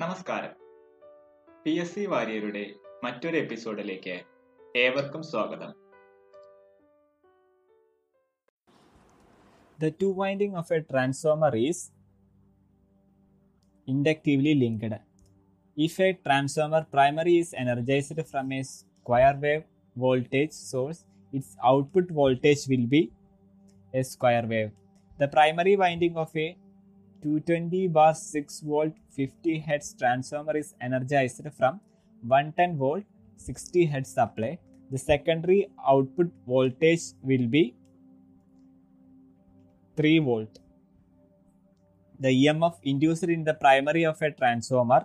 നമസ്കാരം P S C വാര്യരുടെ മറ്റൊരു എപ്പിസോഡിലേക്ക് ഏവർക്കും സ്വാഗതം The two winding of a transformer is inductively linked. If a transformer primary is energized from a square wave voltage source, its output voltage will be a square wave. The primary winding of a 220 bar 6 volt 50 hertz transformer is energized from 110 volt 60 hertz supply. The secondary output voltage will be 3 volt. The EMF induced in the primary of a transformer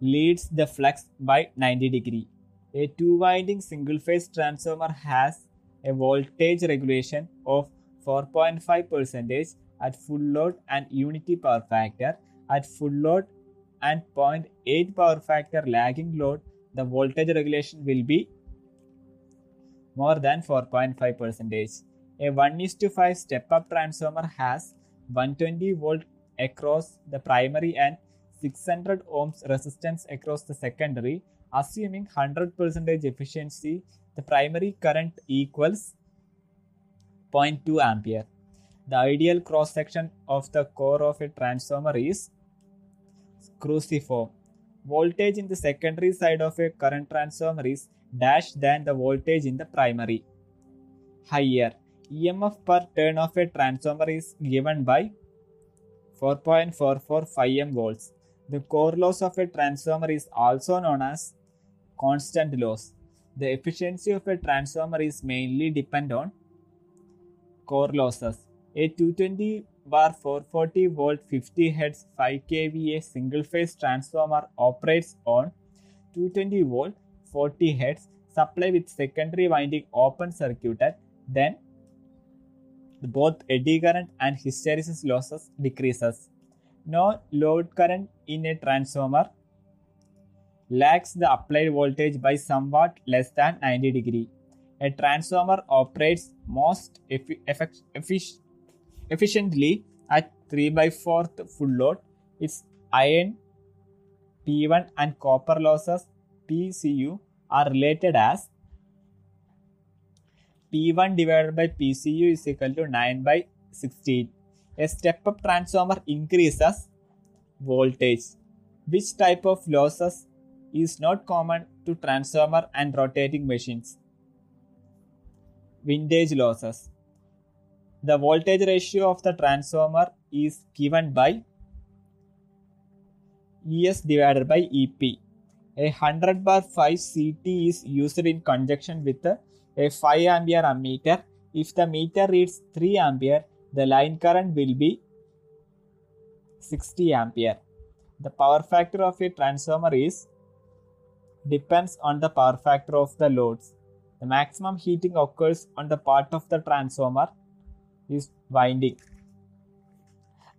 leads the flux by 90 degree. A two winding single phase transformer has a voltage regulation of 4.5 percentage at full load and unity power factor. At full load and 0.8 power factor lagging load, the voltage regulation will be more than 4.5 percentage. A 1 is to 5 step up transformer has 120 volt across the primary and 600 ohms resistance across the secondary. Assuming 100% efficiency, the primary current equals 0.2 ampere. The ideal cross section of the core of a transformer is cruciform. Voltage in the secondary side of a current transformer is dash than the voltage in the primary. Higher. EMF per turn of a transformer is given by 4.44 m volts. The core loss of a transformer is also known as constant loss. The efficiency of a transformer is mainly depend on core losses. A 220 bar 440 volt 50 Hz 5 kVA single phase transformer operates on 220 volt 40 Hz supply with secondary winding open circuited then both eddy current and hysteresis losses decreases. No load current in a transformer lags the applied voltage by somewhat less than 90 degree. A transformer operates most effic- efficiently at 3 by 4th full load. Its iron P1 and copper losses PCU are related as P1 divided by PCU is equal to 9 by 16. A step up transformer increases voltage. Which type of losses is not common to transformer and rotating machines? Windage losses. The voltage ratio of the transformer is given by ES divided by EP. A 100 bar 5 CT is used in conjunction with a a 5 ampere ammeter. If the meter reads 3 ampere, the line current will be 60 ampere. The power factor of a transformer is depends on the power factor of the loads. The maximum heating occurs on the part of the transformer is winding.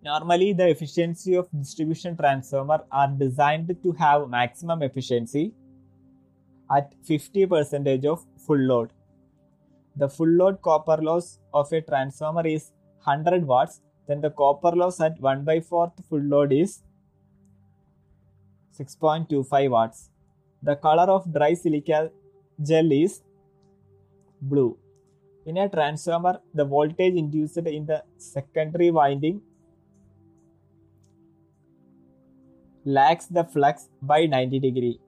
Normally, the efficiency of distribution transformer are designed to have maximum efficiency at 50% of full load. The full load copper loss of a transformer is 100 watts, then the copper loss at 1 by 4th full load is 6.25 watts. The color of dry silica gel is blue. In a transformer, the voltage induced in the secondary winding lags the flux by 90 degree.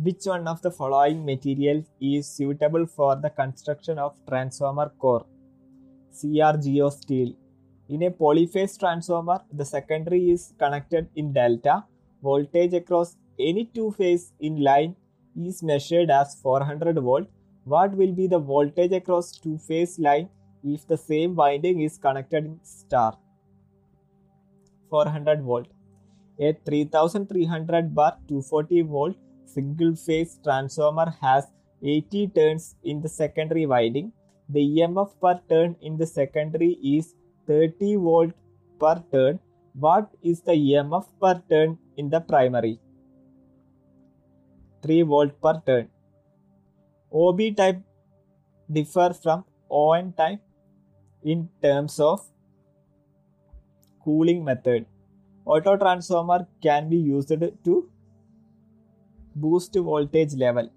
Which one of the following materials is suitable for the construction of transformer core? CRGO steel. In a polyphase transformer, the secondary is connected in delta. Voltage across any two phase in line is measured as 400 volt. What will be the voltage across two phase line if the same winding is connected in star? 400 volt. A 3300 bar 240 volt single phase transformer has 80 turns in the secondary winding. The EMF per turn in the secondary is 30 volt per turn. What is the EMF per turn in the primary? 3 volt per turn. OB type differ from ON type in terms of cooling method. Auto transformer can be used to boost voltage level.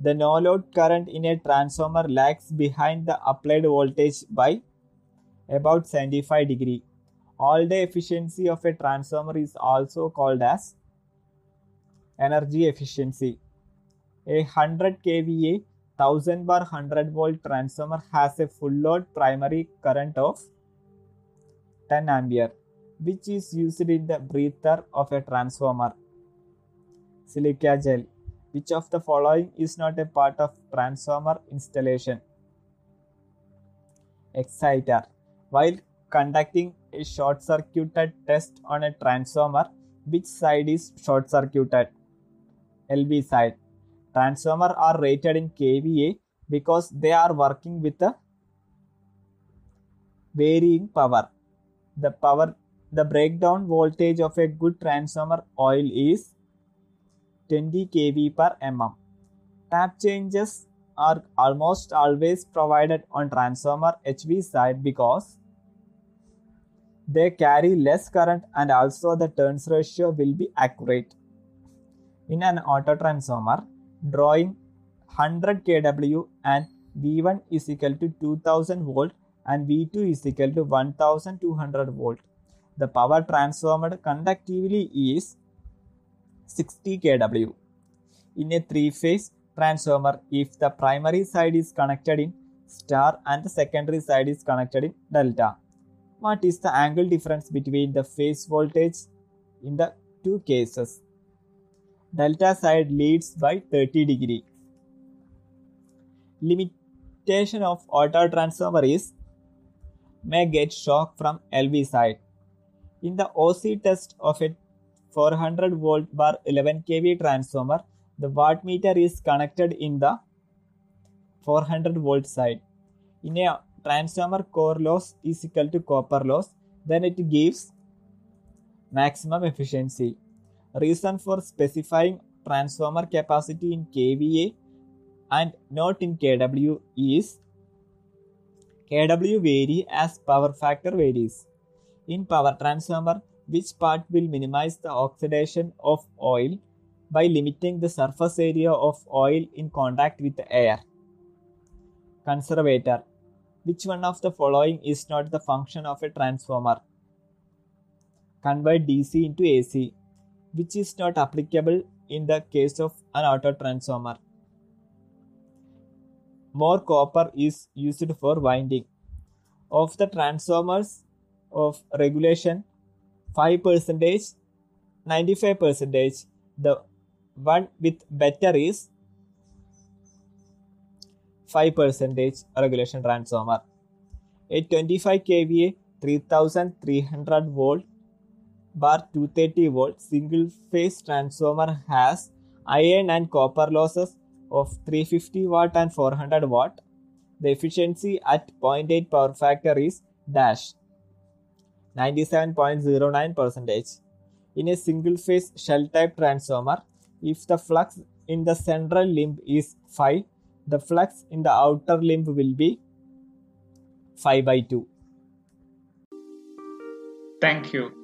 The no load current in a transformer lags behind the applied voltage by about 75 degree. All day efficiency of a transformer is also called as energy efficiency. A 100 kVA 1000 bar 100 volt transformer has a full load primary current of 10 ampere which is used in the breather of a transformer. Silica gel. Which of the following is not a part of transformer installation? Exciter. While conducting a short circuited test on a transformer, which side is short circuited? LV side. Transformer are rated in kVA because they are working with a varying power. The power the breakdown voltage of a good transformer oil is 20 kV per mm. Tap changers are almost always provided on transformer HV side because they carry less current and also the turns ratio will be accurate. In an auto transformer, drawing 100 kW and V1 is equal to 2000 volt and V2 is equal to 1200 volt. The power transformed conductively is 60 kW. In a three-phase transformer, if the primary side is connected in star and the secondary side is connected in delta, what is the angle difference between the phase voltage in the two cases? Delta side leads by 30 degree. Limitation of auto transformer is may get shock from LV side. In the OC test of a 400 volt bar 11 kV transformer, the wattmeter is connected in the 400 volt side. In a transformer core loss is equal to copper loss, then it gives maximum efficiency. Reason for specifying transformer capacity in kVA and not in kW is kW vary as power factor varies. In power transformer, which part will minimize the oxidation of oil by limiting the surface area of oil in contact with air? Conservator. Which one of the following is not the function of a transformer? Convert DC into AC, which is not applicable in the case of an auto transformer. More copper is used for winding. Of the transformers of regulation, 5 percentage, 95 percentage. The one with better is 5 percentage regulation transformer. A 25 kVA 3300 volt bar 230 volt single phase transformer has iron and copper losses of 350 watt and 400 watt. The efficiency at 0.8 power factor is dash 97.09 percentage. In a single phase shell type transformer, if the flux in the central limb is 5, the flux in the outer limb will be 5 by 2. Thank you.